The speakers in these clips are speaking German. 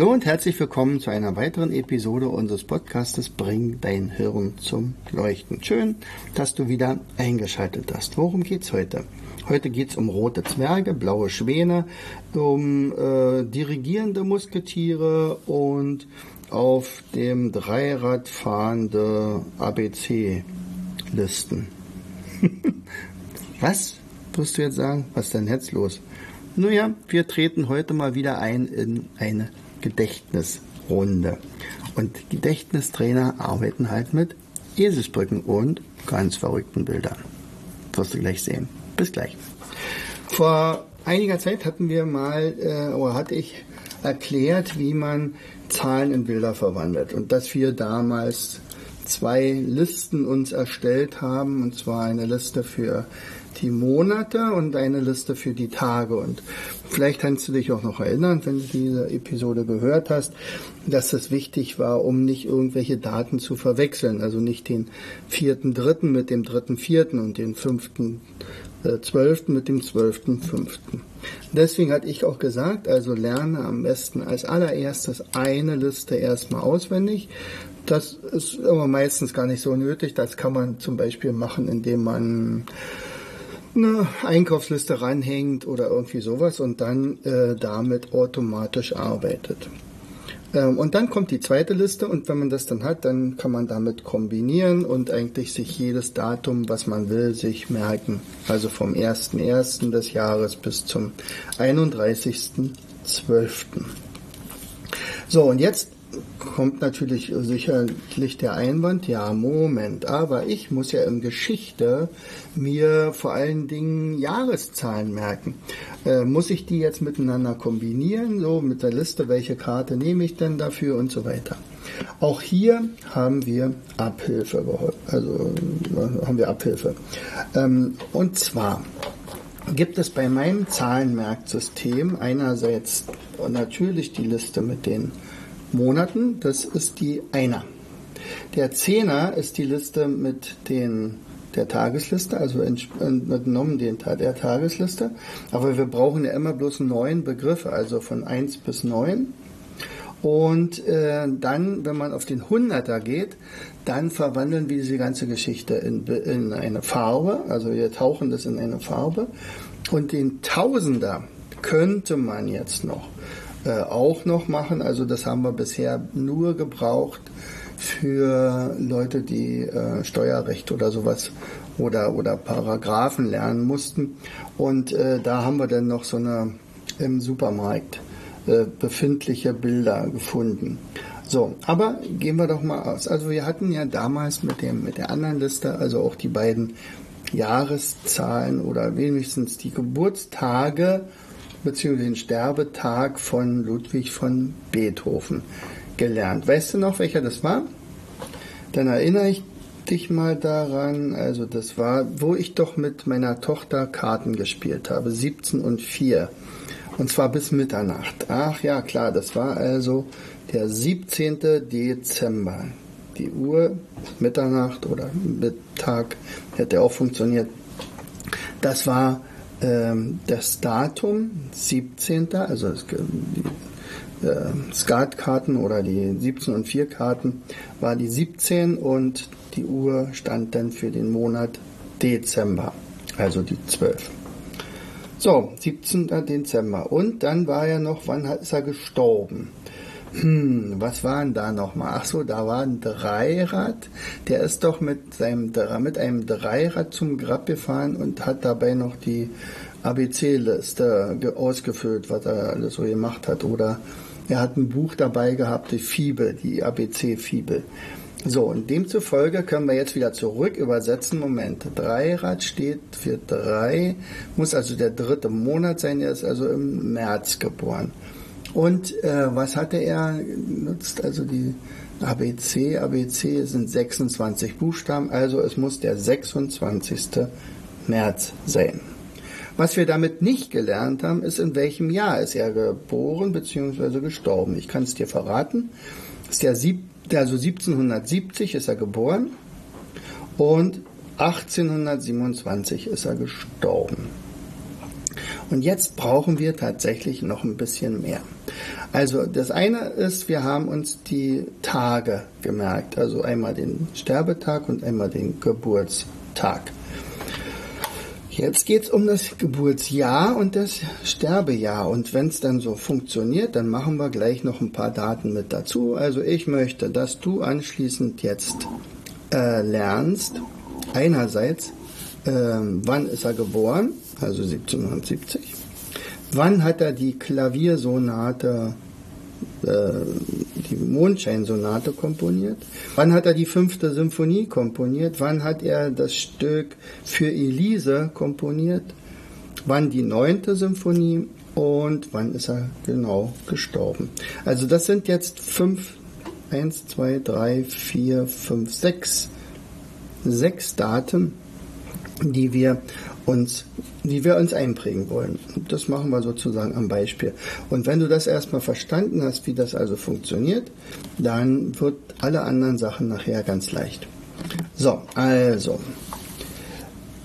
Hallo und herzlich willkommen zu einer weiteren Episode unseres Podcastes Bring dein Hirn zum Leuchten. Schön, dass du wieder eingeschaltet hast. Worum geht's heute? Heute geht's um rote Zwerge, blaue Schwäne, um äh, dirigierende Musketiere und auf dem Dreirad fahrende ABC-Listen. Was wirst du jetzt sagen? Was ist denn jetzt los? Naja, wir treten heute mal wieder ein in eine Gedächtnisrunde. Und Gedächtnistrainer arbeiten halt mit Eselsbrücken und ganz verrückten Bildern. Wirst du gleich sehen. Bis gleich. Vor einiger Zeit hatten wir mal, äh, oder hatte ich erklärt, wie man Zahlen in Bilder verwandelt. Und dass wir damals zwei Listen uns erstellt haben, und zwar eine Liste für die Monate und eine Liste für die Tage. Und vielleicht kannst du dich auch noch erinnern, wenn du diese Episode gehört hast, dass es wichtig war, um nicht irgendwelche Daten zu verwechseln. Also nicht den vierten dritten mit dem dritten vierten und den fünften äh, zwölften mit dem zwölften fünften. Deswegen hatte ich auch gesagt, also lerne am besten als allererstes eine Liste erstmal auswendig. Das ist aber meistens gar nicht so nötig. Das kann man zum Beispiel machen, indem man eine Einkaufsliste ranhängt oder irgendwie sowas und dann äh, damit automatisch arbeitet. Ähm, und dann kommt die zweite Liste und wenn man das dann hat, dann kann man damit kombinieren und eigentlich sich jedes Datum, was man will, sich merken. Also vom 1.1. des Jahres bis zum 31.12. So, und jetzt kommt natürlich sicherlich der Einwand, ja, Moment, aber ich muss ja in Geschichte mir vor allen Dingen Jahreszahlen merken. Äh, muss ich die jetzt miteinander kombinieren, so mit der Liste, welche Karte nehme ich denn dafür und so weiter. Auch hier haben wir Abhilfe, also äh, haben wir Abhilfe. Ähm, und zwar gibt es bei meinem Zahlenmerksystem einerseits natürlich die Liste mit den Monaten. Das ist die Einer. Der Zehner ist die Liste mit den der Tagesliste, also entnommen den, der Tagesliste. Aber wir brauchen ja immer bloß neun Begriffe, also von 1 bis 9. Und äh, dann, wenn man auf den Hunderter geht, dann verwandeln wir diese ganze Geschichte in, in eine Farbe. Also wir tauchen das in eine Farbe. Und den Tausender könnte man jetzt noch äh, auch noch machen. Also das haben wir bisher nur gebraucht für Leute, die äh, Steuerrecht oder sowas oder, oder Paragraphen lernen mussten. Und äh, da haben wir dann noch so eine im Supermarkt äh, befindliche Bilder gefunden. So, aber gehen wir doch mal aus. Also wir hatten ja damals mit dem mit der anderen Liste also auch die beiden Jahreszahlen oder wenigstens die Geburtstage beziehungsweise den Sterbetag von Ludwig von Beethoven gelernt. Weißt du noch, welcher das war? Dann erinnere ich dich mal daran, also das war, wo ich doch mit meiner Tochter Karten gespielt habe, 17 und 4. Und zwar bis Mitternacht. Ach ja, klar, das war also der 17. Dezember. Die Uhr, Mitternacht oder Mittag, hätte auch funktioniert. Das war das Datum 17. also die äh, Skatkarten oder die 17 und 4 Karten war die 17 und die Uhr stand dann für den Monat Dezember, also die 12. So, 17. Dezember. Und dann war ja noch, wann ist er gestorben? Hm, was war denn da nochmal? Ach so, da war ein Dreirad. Der ist doch mit seinem mit einem Dreirad zum Grab gefahren und hat dabei noch die ABC-Liste ausgefüllt, was er alles so gemacht hat. Oder er hat ein Buch dabei gehabt, die Fibel, die ABC-Fibel. So, und demzufolge können wir jetzt wieder zurück übersetzen. Moment, Dreirad steht für drei, muss also der dritte Monat sein, er ist also im März geboren. Und äh, was hatte er genutzt? Also die ABC, ABC sind 26 Buchstaben, also es muss der 26. März sein. Was wir damit nicht gelernt haben, ist, in welchem Jahr ist er geboren bzw. gestorben. Ich kann es dir verraten. Ist der sieb, also 1770 ist er geboren und 1827 ist er gestorben. Und jetzt brauchen wir tatsächlich noch ein bisschen mehr. Also das eine ist, wir haben uns die Tage gemerkt, also einmal den Sterbetag und einmal den Geburtstag. Jetzt geht es um das Geburtsjahr und das Sterbejahr. Und wenn es dann so funktioniert, dann machen wir gleich noch ein paar Daten mit dazu. Also ich möchte, dass du anschließend jetzt äh, lernst, einerseits, äh, wann ist er geboren, also 1770. Wann hat er die Klaviersonate, äh, die Mondscheinsonate komponiert? Wann hat er die fünfte Symphonie komponiert? Wann hat er das Stück für Elise komponiert? Wann die neunte Symphonie? Und wann ist er genau gestorben? Also das sind jetzt fünf, eins, zwei, drei, vier, fünf, sechs, sechs Daten, die wir uns, die wir uns einprägen wollen. Das machen wir sozusagen am Beispiel. Und wenn du das erstmal verstanden hast, wie das also funktioniert, dann wird alle anderen Sachen nachher ganz leicht. So, also.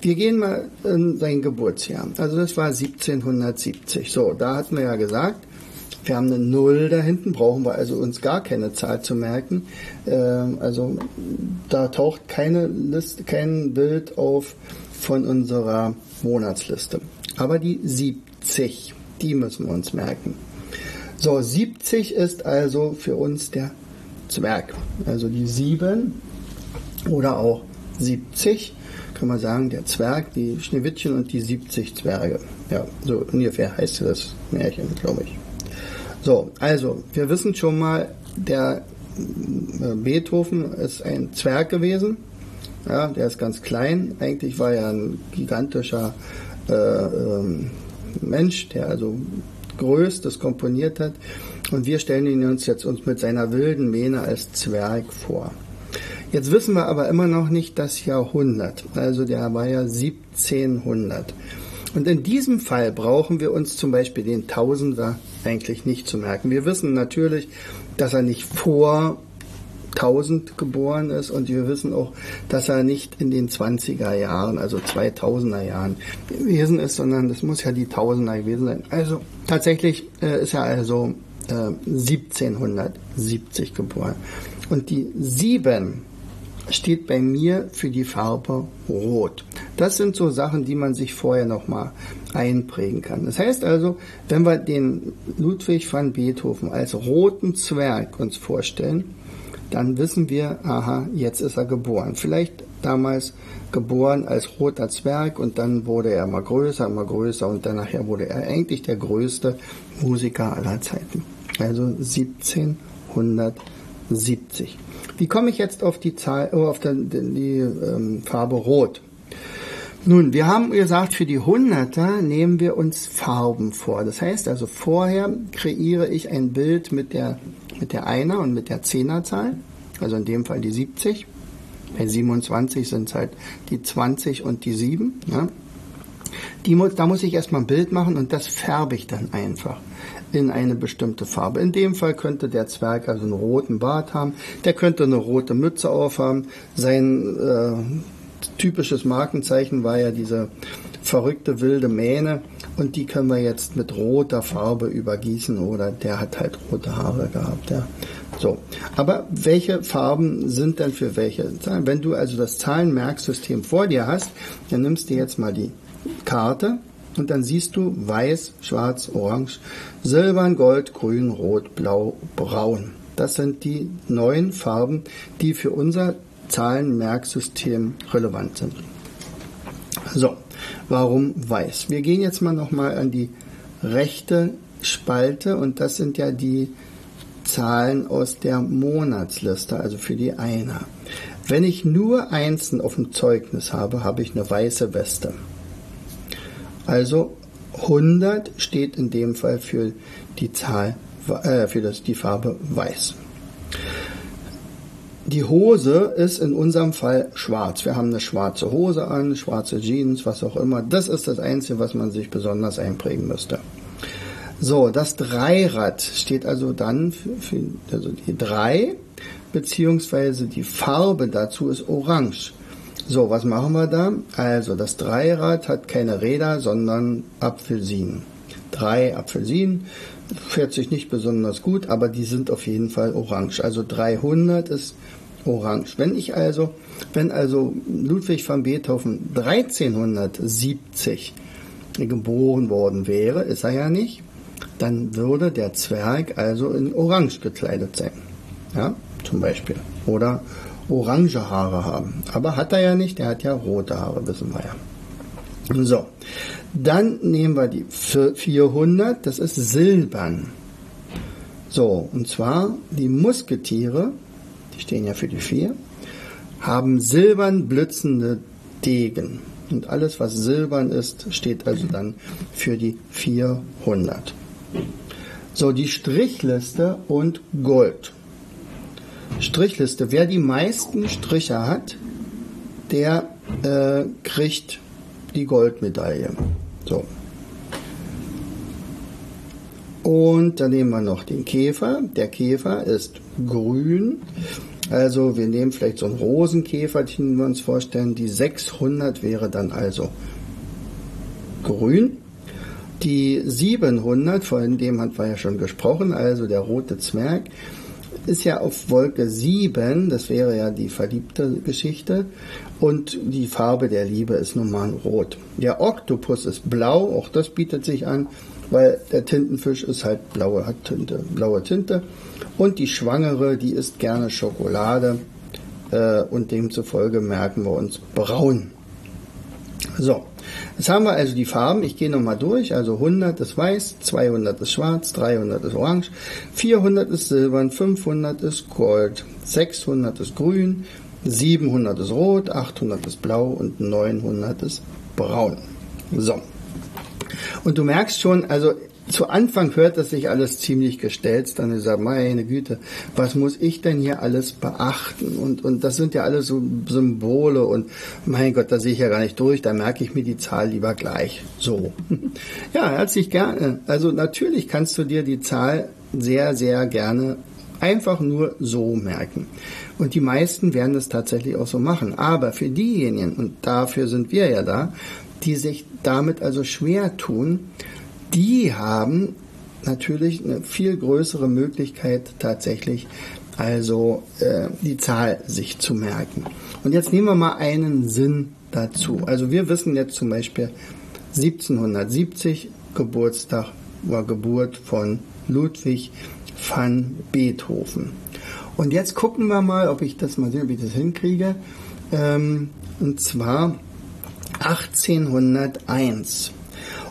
Wir gehen mal in sein Geburtsjahr. Also das war 1770. So, da hatten wir ja gesagt, wir haben eine Null da hinten, brauchen wir also uns gar keine Zahl zu merken. Ähm, also da taucht keine Liste, kein Bild auf von unserer Monatsliste. Aber die 70, die müssen wir uns merken. So, 70 ist also für uns der Zwerg. Also die 7 oder auch 70, kann man sagen, der Zwerg, die Schneewittchen und die 70 Zwerge. Ja, so ungefähr heißt das Märchen, glaube ich. So, also, wir wissen schon mal, der äh, Beethoven ist ein Zwerg gewesen. Ja, der ist ganz klein. Eigentlich war er ein gigantischer äh, ähm, Mensch, der also Größtes komponiert hat. Und wir stellen ihn uns jetzt uns mit seiner wilden Mähne als Zwerg vor. Jetzt wissen wir aber immer noch nicht das Jahrhundert. Also der war ja 1700. Und in diesem Fall brauchen wir uns zum Beispiel den Tausender eigentlich nicht zu merken. Wir wissen natürlich, dass er nicht vor 1000 geboren ist und wir wissen auch, dass er nicht in den 20er Jahren, also 2000er Jahren gewesen ist, sondern das muss ja die Tausender gewesen sein. Also tatsächlich äh, ist er also äh, 1770 geboren. Und die 7 steht bei mir für die Farbe Rot. Das sind so Sachen, die man sich vorher nochmal einprägen kann. Das heißt also, wenn wir den Ludwig van Beethoven als roten Zwerg uns vorstellen, dann wissen wir, aha, jetzt ist er geboren. Vielleicht damals geboren als roter Zwerg und dann wurde er immer größer, immer größer und dann nachher wurde er eigentlich der größte Musiker aller Zeiten. Also 1770. Wie komme ich jetzt auf die Zahl, oh, auf die, die ähm, Farbe Rot? Nun, wir haben gesagt, für die Hunderter nehmen wir uns Farben vor. Das heißt also, vorher kreiere ich ein Bild mit der mit der Einer und mit der Zehnerzahl, also in dem Fall die 70. Bei 27 sind es halt die 20 und die 7. Ja. Die, da muss ich erstmal ein Bild machen und das färbe ich dann einfach in eine bestimmte Farbe. In dem Fall könnte der Zwerg also einen roten Bart haben, der könnte eine rote Mütze aufhaben. Sein äh, typisches Markenzeichen war ja diese verrückte wilde Mähne und die können wir jetzt mit roter Farbe übergießen oder der hat halt rote Haare gehabt. Ja. So, aber welche Farben sind denn für welche Zahlen? Wenn du also das Zahlenmerksystem vor dir hast, dann nimmst du jetzt mal die Karte und dann siehst du weiß, schwarz, orange, silbern, gold, grün, rot, blau, braun. Das sind die neun Farben, die für unser Zahlenmerksystem relevant sind. So, warum weiß? Wir gehen jetzt mal nochmal an die rechte Spalte und das sind ja die Zahlen aus der Monatsliste, also für die Einer. Wenn ich nur Einsen auf dem Zeugnis habe, habe ich eine weiße Weste. Also 100 steht in dem Fall für die Zahl äh, für das, die Farbe weiß. Die Hose ist in unserem Fall schwarz. Wir haben eine schwarze Hose an, schwarze Jeans, was auch immer. Das ist das Einzige, was man sich besonders einprägen müsste. So, das Dreirad steht also dann für, für also die drei, beziehungsweise die Farbe dazu ist orange. So, was machen wir da? Also, das Dreirad hat keine Räder, sondern Apfelsinen. Drei Apfelsinen, fährt sich nicht besonders gut, aber die sind auf jeden Fall orange. Also 300 ist orange. Wenn ich also, wenn also Ludwig van Beethoven 1370 geboren worden wäre, ist er ja nicht, dann würde der Zwerg also in orange gekleidet sein. Ja, zum Beispiel. Oder orange Haare haben. Aber hat er ja nicht, er hat ja rote Haare, wissen wir ja. So, dann nehmen wir die 400, das ist silbern. So, und zwar die Musketiere die stehen ja für die vier, haben silbern blitzende Degen. Und alles, was silbern ist, steht also dann für die 400. So, die Strichliste und Gold. Strichliste. Wer die meisten Striche hat, der äh, kriegt die Goldmedaille. So. Und dann nehmen wir noch den Käfer. Der Käfer ist grün. Also wir nehmen vielleicht so einen Rosenkäfer, den wir uns vorstellen. Die 600 wäre dann also grün. Die 700, von dem hatten wir ja schon gesprochen, also der rote Zwerg, ist ja auf Wolke 7, das wäre ja die verliebte Geschichte, und die Farbe der Liebe ist nun mal rot. Der Oktopus ist blau, auch das bietet sich an weil der Tintenfisch ist halt blaue, hat Tinte, blaue Tinte. Und die Schwangere, die isst gerne Schokolade äh, und demzufolge merken wir uns braun. So, jetzt haben wir also die Farben. Ich gehe nochmal durch. Also 100 ist weiß, 200 ist schwarz, 300 ist orange, 400 ist silbern, 500 ist gold, 600 ist grün, 700 ist rot, 800 ist blau und 900 ist braun. So. Und du merkst schon, also zu Anfang hört das sich alles ziemlich gestellt, dann sagt, meine Güte, was muss ich denn hier alles beachten? Und, und das sind ja alles so Symbole und mein Gott, da sehe ich ja gar nicht durch, da merke ich mir die Zahl lieber gleich. So. Ja, herzlich gerne. Also natürlich kannst du dir die Zahl sehr, sehr gerne einfach nur so merken. Und die meisten werden das tatsächlich auch so machen. Aber für diejenigen, und dafür sind wir ja da, die sich damit also schwer tun, die haben natürlich eine viel größere Möglichkeit tatsächlich also äh, die Zahl sich zu merken. Und jetzt nehmen wir mal einen Sinn dazu. Also wir wissen jetzt zum Beispiel 1770 Geburtstag war Geburt von Ludwig van Beethoven. Und jetzt gucken wir mal, ob ich das mal sehe, ob ich das hinkriege. Ähm, und zwar 1801.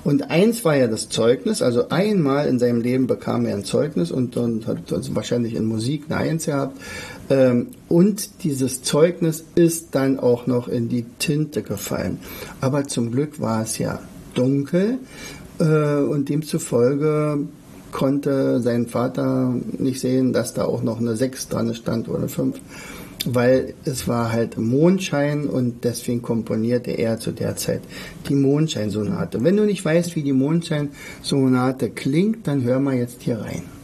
Und eins war ja das Zeugnis, also einmal in seinem Leben bekam er ein Zeugnis und, und hat also wahrscheinlich in Musik eine Eins gehabt. Ähm, und dieses Zeugnis ist dann auch noch in die Tinte gefallen. Aber zum Glück war es ja dunkel äh, und demzufolge konnte sein Vater nicht sehen, dass da auch noch eine 6 dran stand oder 5 weil es war halt Mondschein und deswegen komponierte er zu der Zeit die Mondscheinsonate. Wenn du nicht weißt, wie die Mondscheinsonate klingt, dann hör mal jetzt hier rein.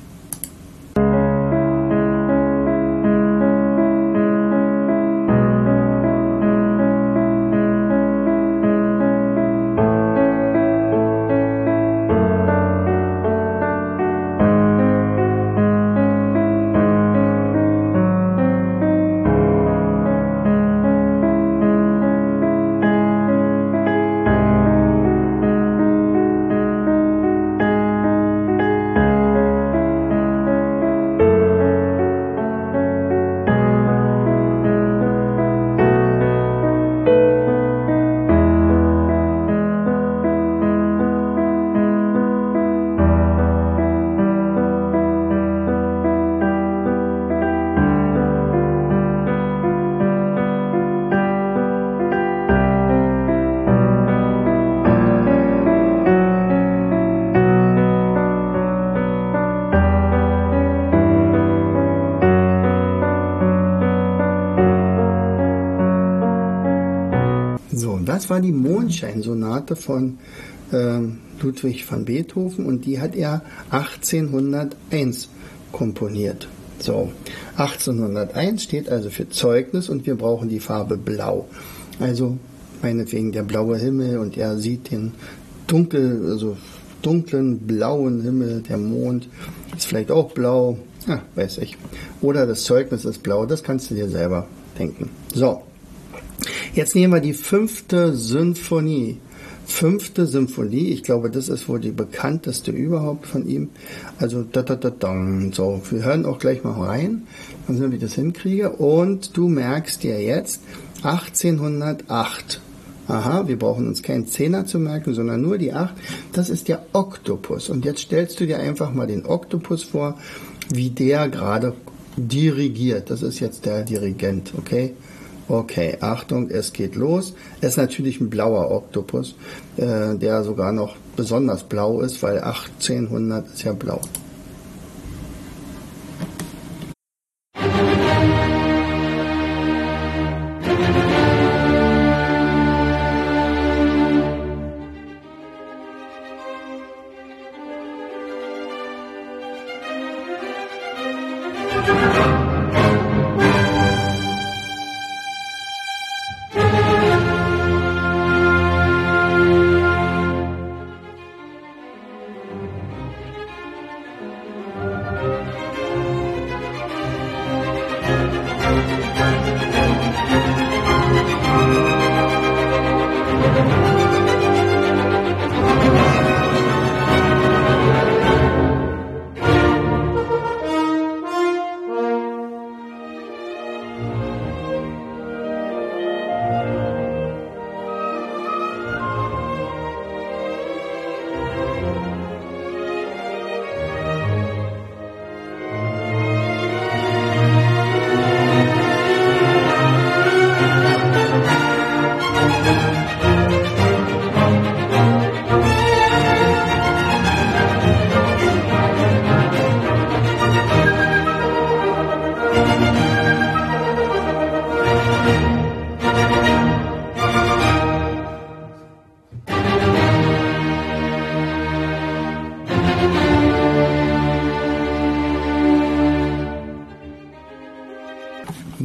War die Mondscheinsonate von äh, Ludwig van Beethoven und die hat er 1801 komponiert. So, 1801 steht also für Zeugnis und wir brauchen die Farbe Blau. Also meinetwegen der blaue Himmel und er sieht den dunkel, also dunklen blauen Himmel, der Mond ist vielleicht auch blau, ja, weiß ich. Oder das Zeugnis ist blau, das kannst du dir selber denken. So, jetzt nehmen wir die fünfte Symphonie. Fünfte Symphonie, ich glaube, das ist wohl die bekannteste überhaupt von ihm. Also, da, da, da, dong. So, wir hören auch gleich mal rein, dann sehen wir, wie ich das hinkriege. Und du merkst dir jetzt 1808 aha, wir brauchen uns keinen Zehner zu merken, sondern nur die acht. Das ist der Oktopus. Und jetzt stellst du dir einfach mal den Oktopus vor, wie der gerade dirigiert. Das ist jetzt der Dirigent, okay? Okay, Achtung, es geht los. Es ist natürlich ein blauer Oktopus, äh, der sogar noch besonders blau ist, weil 1800 ist ja blau.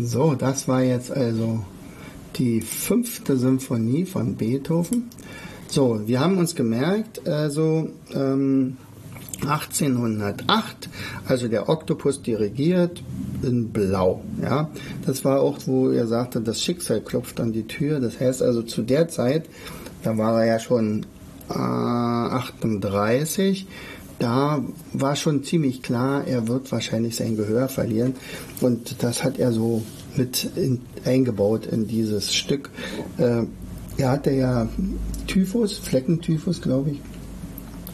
So, das war jetzt also die fünfte Symphonie von Beethoven. So, wir haben uns gemerkt, also ähm, 1808, also der Oktopus dirigiert in Blau. Ja, das war auch, wo er sagte, das Schicksal klopft an die Tür. Das heißt also zu der Zeit, da war er ja schon äh, 38 da war schon ziemlich klar, er wird wahrscheinlich sein Gehör verlieren. Und das hat er so mit in, eingebaut in dieses Stück. Äh, er hatte ja Typhus, Fleckentyphus, glaube ich.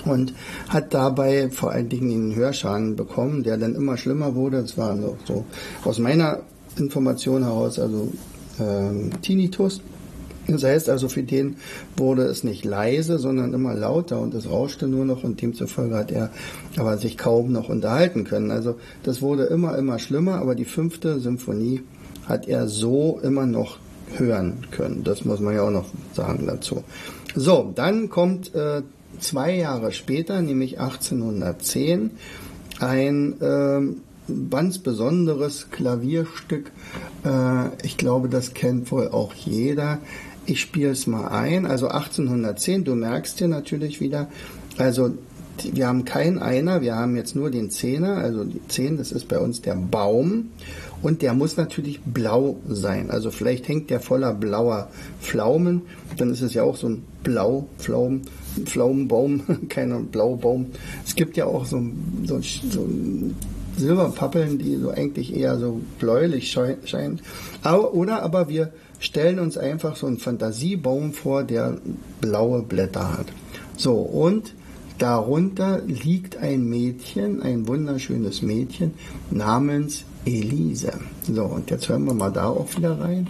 Und hat dabei vor allen Dingen einen Hörschaden bekommen, der dann immer schlimmer wurde. Das war so aus meiner Information heraus, also ähm, Tinnitus. Das heißt also, für den wurde es nicht leise, sondern immer lauter und es rauschte nur noch und demzufolge hat er aber sich kaum noch unterhalten können. Also das wurde immer, immer schlimmer, aber die fünfte Symphonie hat er so immer noch hören können. Das muss man ja auch noch sagen dazu. So, dann kommt äh, zwei Jahre später, nämlich 1810, ein äh, ganz besonderes Klavierstück. Äh, ich glaube, das kennt wohl auch jeder. Ich spiele es mal ein. Also 1810, du merkst hier natürlich wieder, also wir haben keinen Einer, wir haben jetzt nur den Zehner, also die Zehn, das ist bei uns der Baum und der muss natürlich blau sein. Also vielleicht hängt der voller blauer Pflaumen, dann ist es ja auch so ein Blaupflaumen, Pflaumenbaum, keiner Blaubaum. Es gibt ja auch so, so, so Silberpappeln, die so eigentlich eher so bläulich scheinen. Aber, oder aber wir stellen uns einfach so einen Fantasiebaum vor, der blaue Blätter hat. So, und darunter liegt ein Mädchen, ein wunderschönes Mädchen namens Elise. So, und jetzt hören wir mal da auch wieder rein.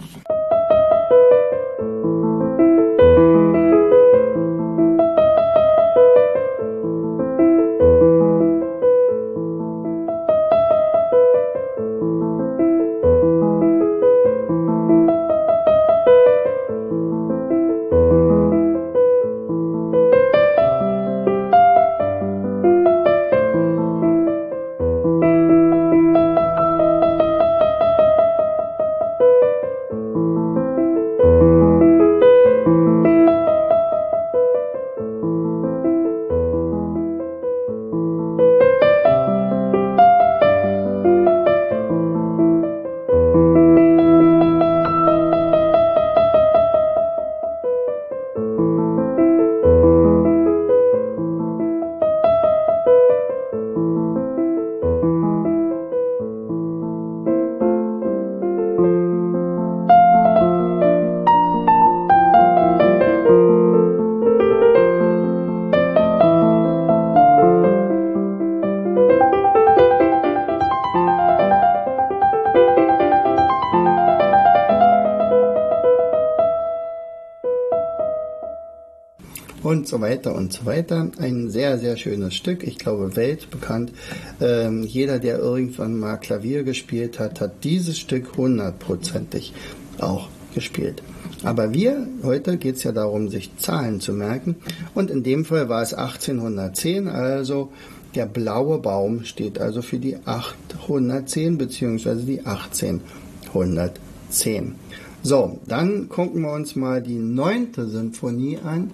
Und so weiter und so weiter. Ein sehr, sehr schönes Stück, ich glaube weltbekannt. Ähm, jeder, der irgendwann mal Klavier gespielt hat, hat dieses Stück hundertprozentig auch gespielt. Aber wir, heute geht es ja darum, sich Zahlen zu merken. Und in dem Fall war es 1810, also der blaue Baum steht also für die 810 bzw. die 1810. So, dann gucken wir uns mal die neunte Sinfonie an.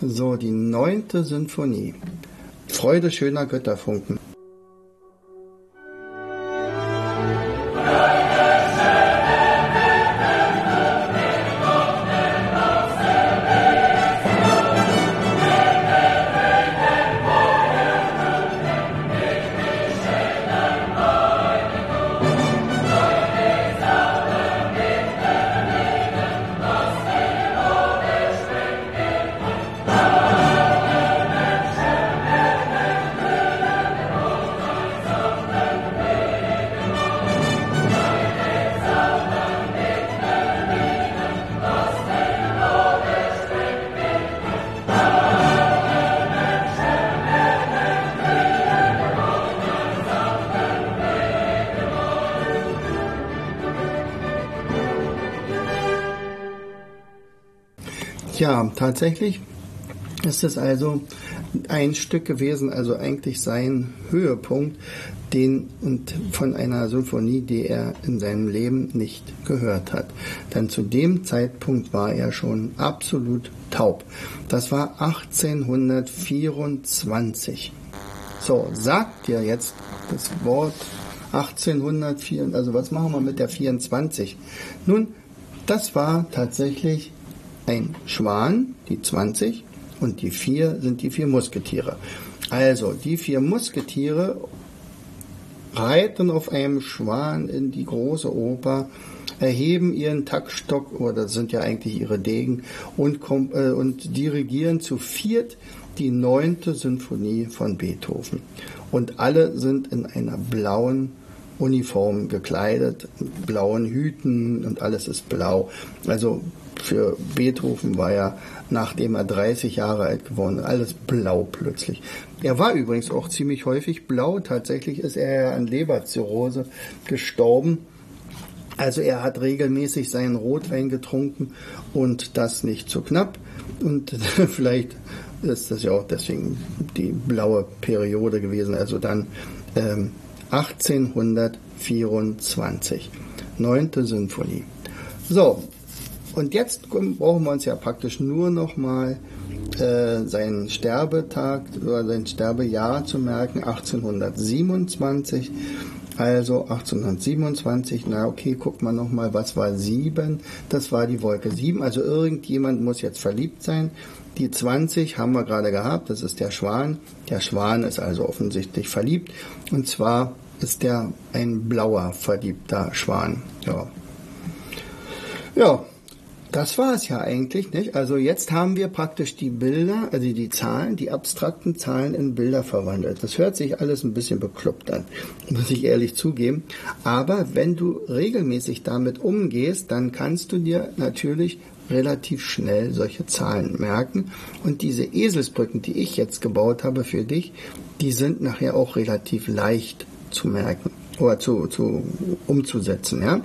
So, die neunte Sinfonie. Freude schöner Götterfunken. Ja, tatsächlich ist es also ein Stück gewesen, also eigentlich sein Höhepunkt, den und von einer Symphonie, die er in seinem Leben nicht gehört hat. Denn zu dem Zeitpunkt war er schon absolut taub. Das war 1824. So, sagt dir jetzt das Wort 1804, also was machen wir mit der 24? Nun, das war tatsächlich ein Schwan, die 20, und die vier sind die vier Musketiere. Also, die vier Musketiere reiten auf einem Schwan in die große Oper, erheben ihren Taktstock, oder das sind ja eigentlich ihre Degen, und, äh, und dirigieren zu viert die neunte Sinfonie von Beethoven. Und alle sind in einer blauen Uniform gekleidet, blauen Hüten und alles ist blau. Also für Beethoven war ja, nachdem er 30 Jahre alt geworden ist, alles blau plötzlich. Er war übrigens auch ziemlich häufig blau. Tatsächlich ist er ja an Leberzirrhose gestorben. Also er hat regelmäßig seinen Rotwein getrunken und das nicht zu knapp. Und vielleicht ist das ja auch deswegen die blaue Periode gewesen. Also dann ähm, 1824. Neunte Sinfonie. So, und jetzt brauchen wir uns ja praktisch nur noch mal äh, seinen Sterbetag oder sein Sterbejahr zu merken, 1827. Also 1827, na okay, guckt man nochmal, was war 7? Das war die Wolke 7. Also irgendjemand muss jetzt verliebt sein. Die 20 haben wir gerade gehabt, das ist der Schwan. Der Schwan ist also offensichtlich verliebt. Und zwar ist der ein blauer, verliebter Schwan. Ja. Ja, das war es ja eigentlich, nicht? Also jetzt haben wir praktisch die Bilder, also die Zahlen, die abstrakten Zahlen in Bilder verwandelt. Das hört sich alles ein bisschen bekloppt an, muss ich ehrlich zugeben. Aber wenn du regelmäßig damit umgehst, dann kannst du dir natürlich relativ schnell solche Zahlen merken. Und diese Eselsbrücken, die ich jetzt gebaut habe für dich, die sind nachher auch relativ leicht zu merken oder zu, zu umzusetzen, ja.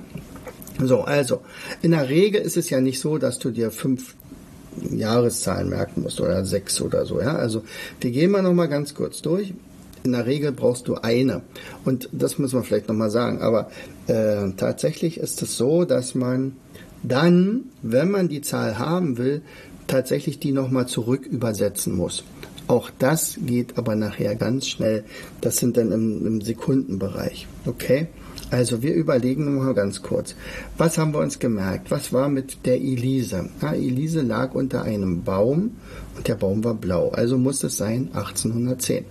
So, also, in der Regel ist es ja nicht so, dass du dir fünf Jahreszahlen merken musst oder sechs oder so, ja. Also, die gehen wir nochmal ganz kurz durch. In der Regel brauchst du eine. Und das müssen wir vielleicht nochmal sagen. Aber äh, tatsächlich ist es so, dass man dann, wenn man die Zahl haben will, tatsächlich die nochmal zurück übersetzen muss. Auch das geht aber nachher ganz schnell. Das sind dann im, im Sekundenbereich. Okay? Also wir überlegen mal ganz kurz. Was haben wir uns gemerkt? Was war mit der Elise? Ja, Elise lag unter einem Baum und der Baum war blau. Also muss es sein 1810.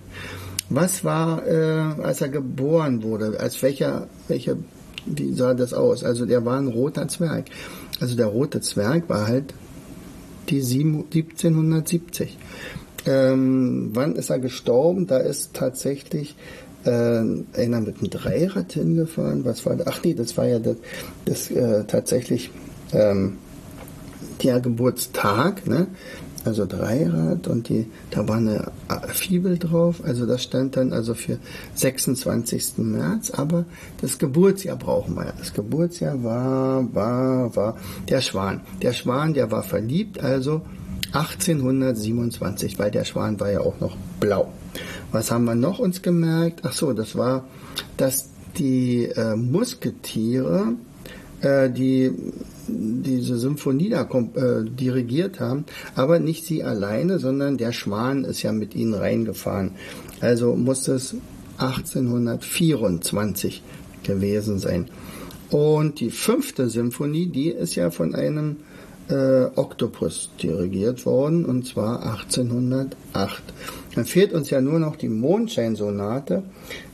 Was war, äh, als er geboren wurde? Als welcher, welcher, wie sah das aus? Also der war ein roter Zwerg. Also der rote Zwerg war halt die 1770. Ähm, wann ist er gestorben? Da ist tatsächlich äh, einer mit einem Dreirad hingefahren. Was war das? Ach nee, das war ja das, das äh, tatsächlich ähm, der Geburtstag. Ne? also Dreirad und die, da war eine Fibel drauf, also das stand dann also für 26. März, aber das Geburtsjahr brauchen wir ja. Das Geburtsjahr war, war, war der Schwan. Der Schwan, der war verliebt, also 1827, weil der Schwan war ja auch noch blau. Was haben wir noch uns gemerkt? Ach so, das war, dass die äh, Musketiere, äh, die diese Symphonie da äh, dirigiert haben, aber nicht sie alleine, sondern der Schwan ist ja mit ihnen reingefahren. Also muss es 1824 gewesen sein. Und die fünfte Symphonie, die ist ja von einem äh, Oktopus dirigiert worden, und zwar 1808. Dann fehlt uns ja nur noch die Mondscheinsonate.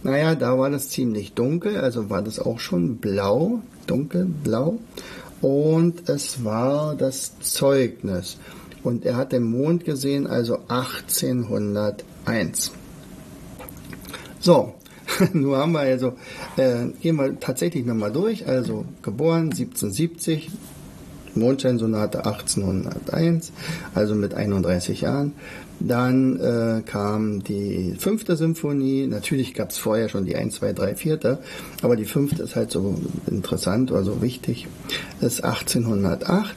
Naja, da war das ziemlich dunkel, also war das auch schon blau, dunkelblau und es war das Zeugnis. Und er hat den Mond gesehen, also 1801. So, nun haben wir also, äh, gehen wir tatsächlich nochmal durch. Also geboren 1770, Mondscheinsonate 1801, also mit 31 Jahren. Dann äh, kam die fünfte Symphonie. Natürlich gab es vorher schon die 1, 2, 3, 4. Aber die fünfte ist halt so interessant oder so wichtig. Das ist 1808.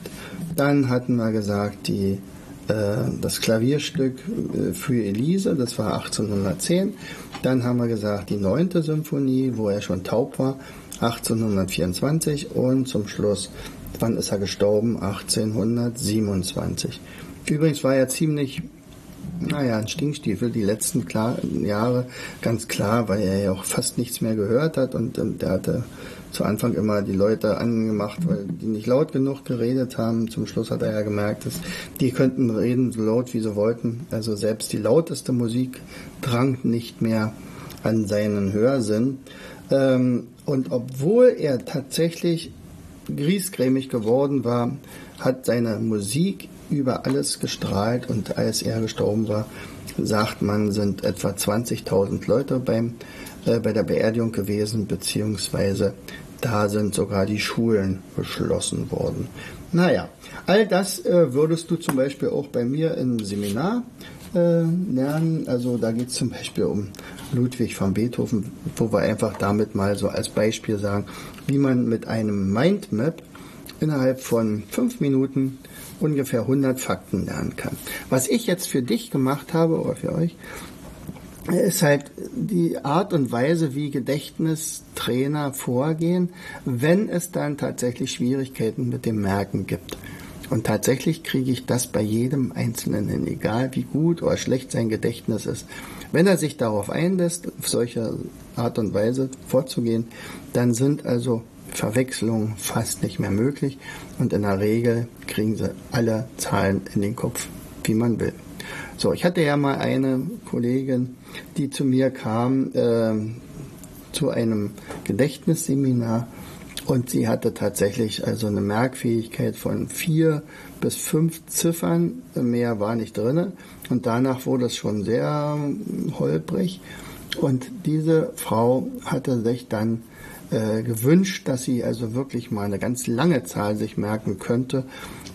Dann hatten wir gesagt, die, äh, das Klavierstück äh, für Elise, das war 1810. Dann haben wir gesagt, die neunte Symphonie, wo er schon taub war, 1824. Und zum Schluss, wann ist er gestorben? 1827. Übrigens war er ziemlich naja, ein Stinkstiefel die letzten klar, Jahre ganz klar, weil er ja auch fast nichts mehr gehört hat und, und der hatte zu Anfang immer die Leute angemacht, weil die nicht laut genug geredet haben. Zum Schluss hat er ja gemerkt, dass die könnten reden so laut wie sie wollten. Also selbst die lauteste Musik drang nicht mehr an seinen Hörsinn. Ähm, und obwohl er tatsächlich griesgrämig geworden war, hat seine Musik über alles gestrahlt und als er gestorben war, sagt man, sind etwa 20.000 Leute beim, äh, bei der Beerdigung gewesen, beziehungsweise da sind sogar die Schulen geschlossen worden. Naja, all das äh, würdest du zum Beispiel auch bei mir im Seminar äh, lernen. Also da geht es zum Beispiel um Ludwig van Beethoven, wo wir einfach damit mal so als Beispiel sagen, wie man mit einem Mindmap innerhalb von fünf Minuten ungefähr 100 Fakten lernen kann. Was ich jetzt für dich gemacht habe oder für euch, ist halt die Art und Weise, wie Gedächtnistrainer vorgehen, wenn es dann tatsächlich Schwierigkeiten mit dem Merken gibt. Und tatsächlich kriege ich das bei jedem Einzelnen hin, egal wie gut oder schlecht sein Gedächtnis ist. Wenn er sich darauf einlässt, auf solche Art und Weise vorzugehen, dann sind also Verwechslung fast nicht mehr möglich und in der Regel kriegen sie alle Zahlen in den Kopf, wie man will. So, ich hatte ja mal eine Kollegin, die zu mir kam äh, zu einem Gedächtnisseminar und sie hatte tatsächlich also eine Merkfähigkeit von vier bis fünf Ziffern, mehr war nicht drin und danach wurde es schon sehr holprig und diese Frau hatte sich dann äh, gewünscht, dass sie also wirklich mal eine ganz lange Zahl sich merken könnte.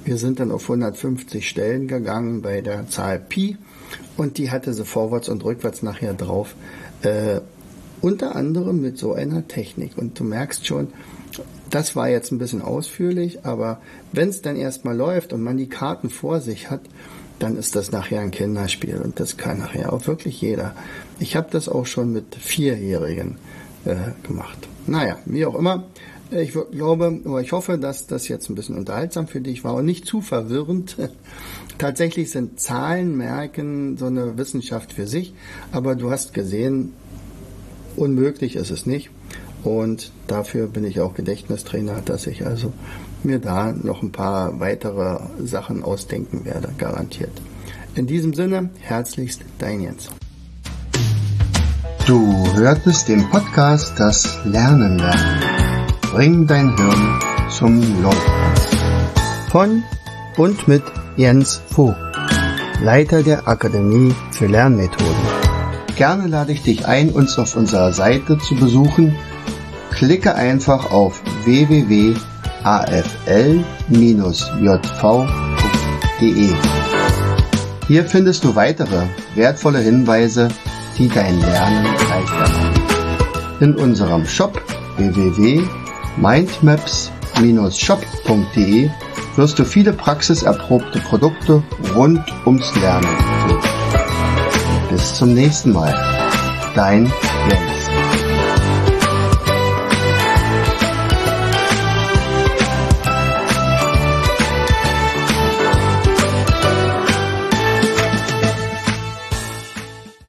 Wir sind dann auf 150 Stellen gegangen bei der Zahl Pi und die hatte sie vorwärts und rückwärts nachher drauf. Äh, unter anderem mit so einer Technik. Und du merkst schon, das war jetzt ein bisschen ausführlich, aber wenn es dann erstmal läuft und man die Karten vor sich hat, dann ist das nachher ein Kinderspiel und das kann nachher auch wirklich jeder. Ich habe das auch schon mit Vierjährigen äh, gemacht. Naja, wie auch immer. Ich glaube, oder ich hoffe, dass das jetzt ein bisschen unterhaltsam für dich war und nicht zu verwirrend. Tatsächlich sind Zahlenmerken so eine Wissenschaft für sich, aber du hast gesehen, unmöglich ist es nicht. Und dafür bin ich auch Gedächtnistrainer, dass ich also mir da noch ein paar weitere Sachen ausdenken werde, garantiert. In diesem Sinne, herzlichst dein Jens. Du hörtest den Podcast Das Lernen lernen. Bring dein Hirn zum Laufen. Von und mit Jens Vogt, Leiter der Akademie für Lernmethoden. Gerne lade ich dich ein, uns auf unserer Seite zu besuchen. Klicke einfach auf www.afl-jv.de. Hier findest du weitere wertvolle Hinweise, die dein Lernen leichter machen. In unserem Shop www.mindmaps-shop.de wirst du viele praxiserprobte Produkte rund ums Lernen finden. Bis zum nächsten Mal. Dein Jens.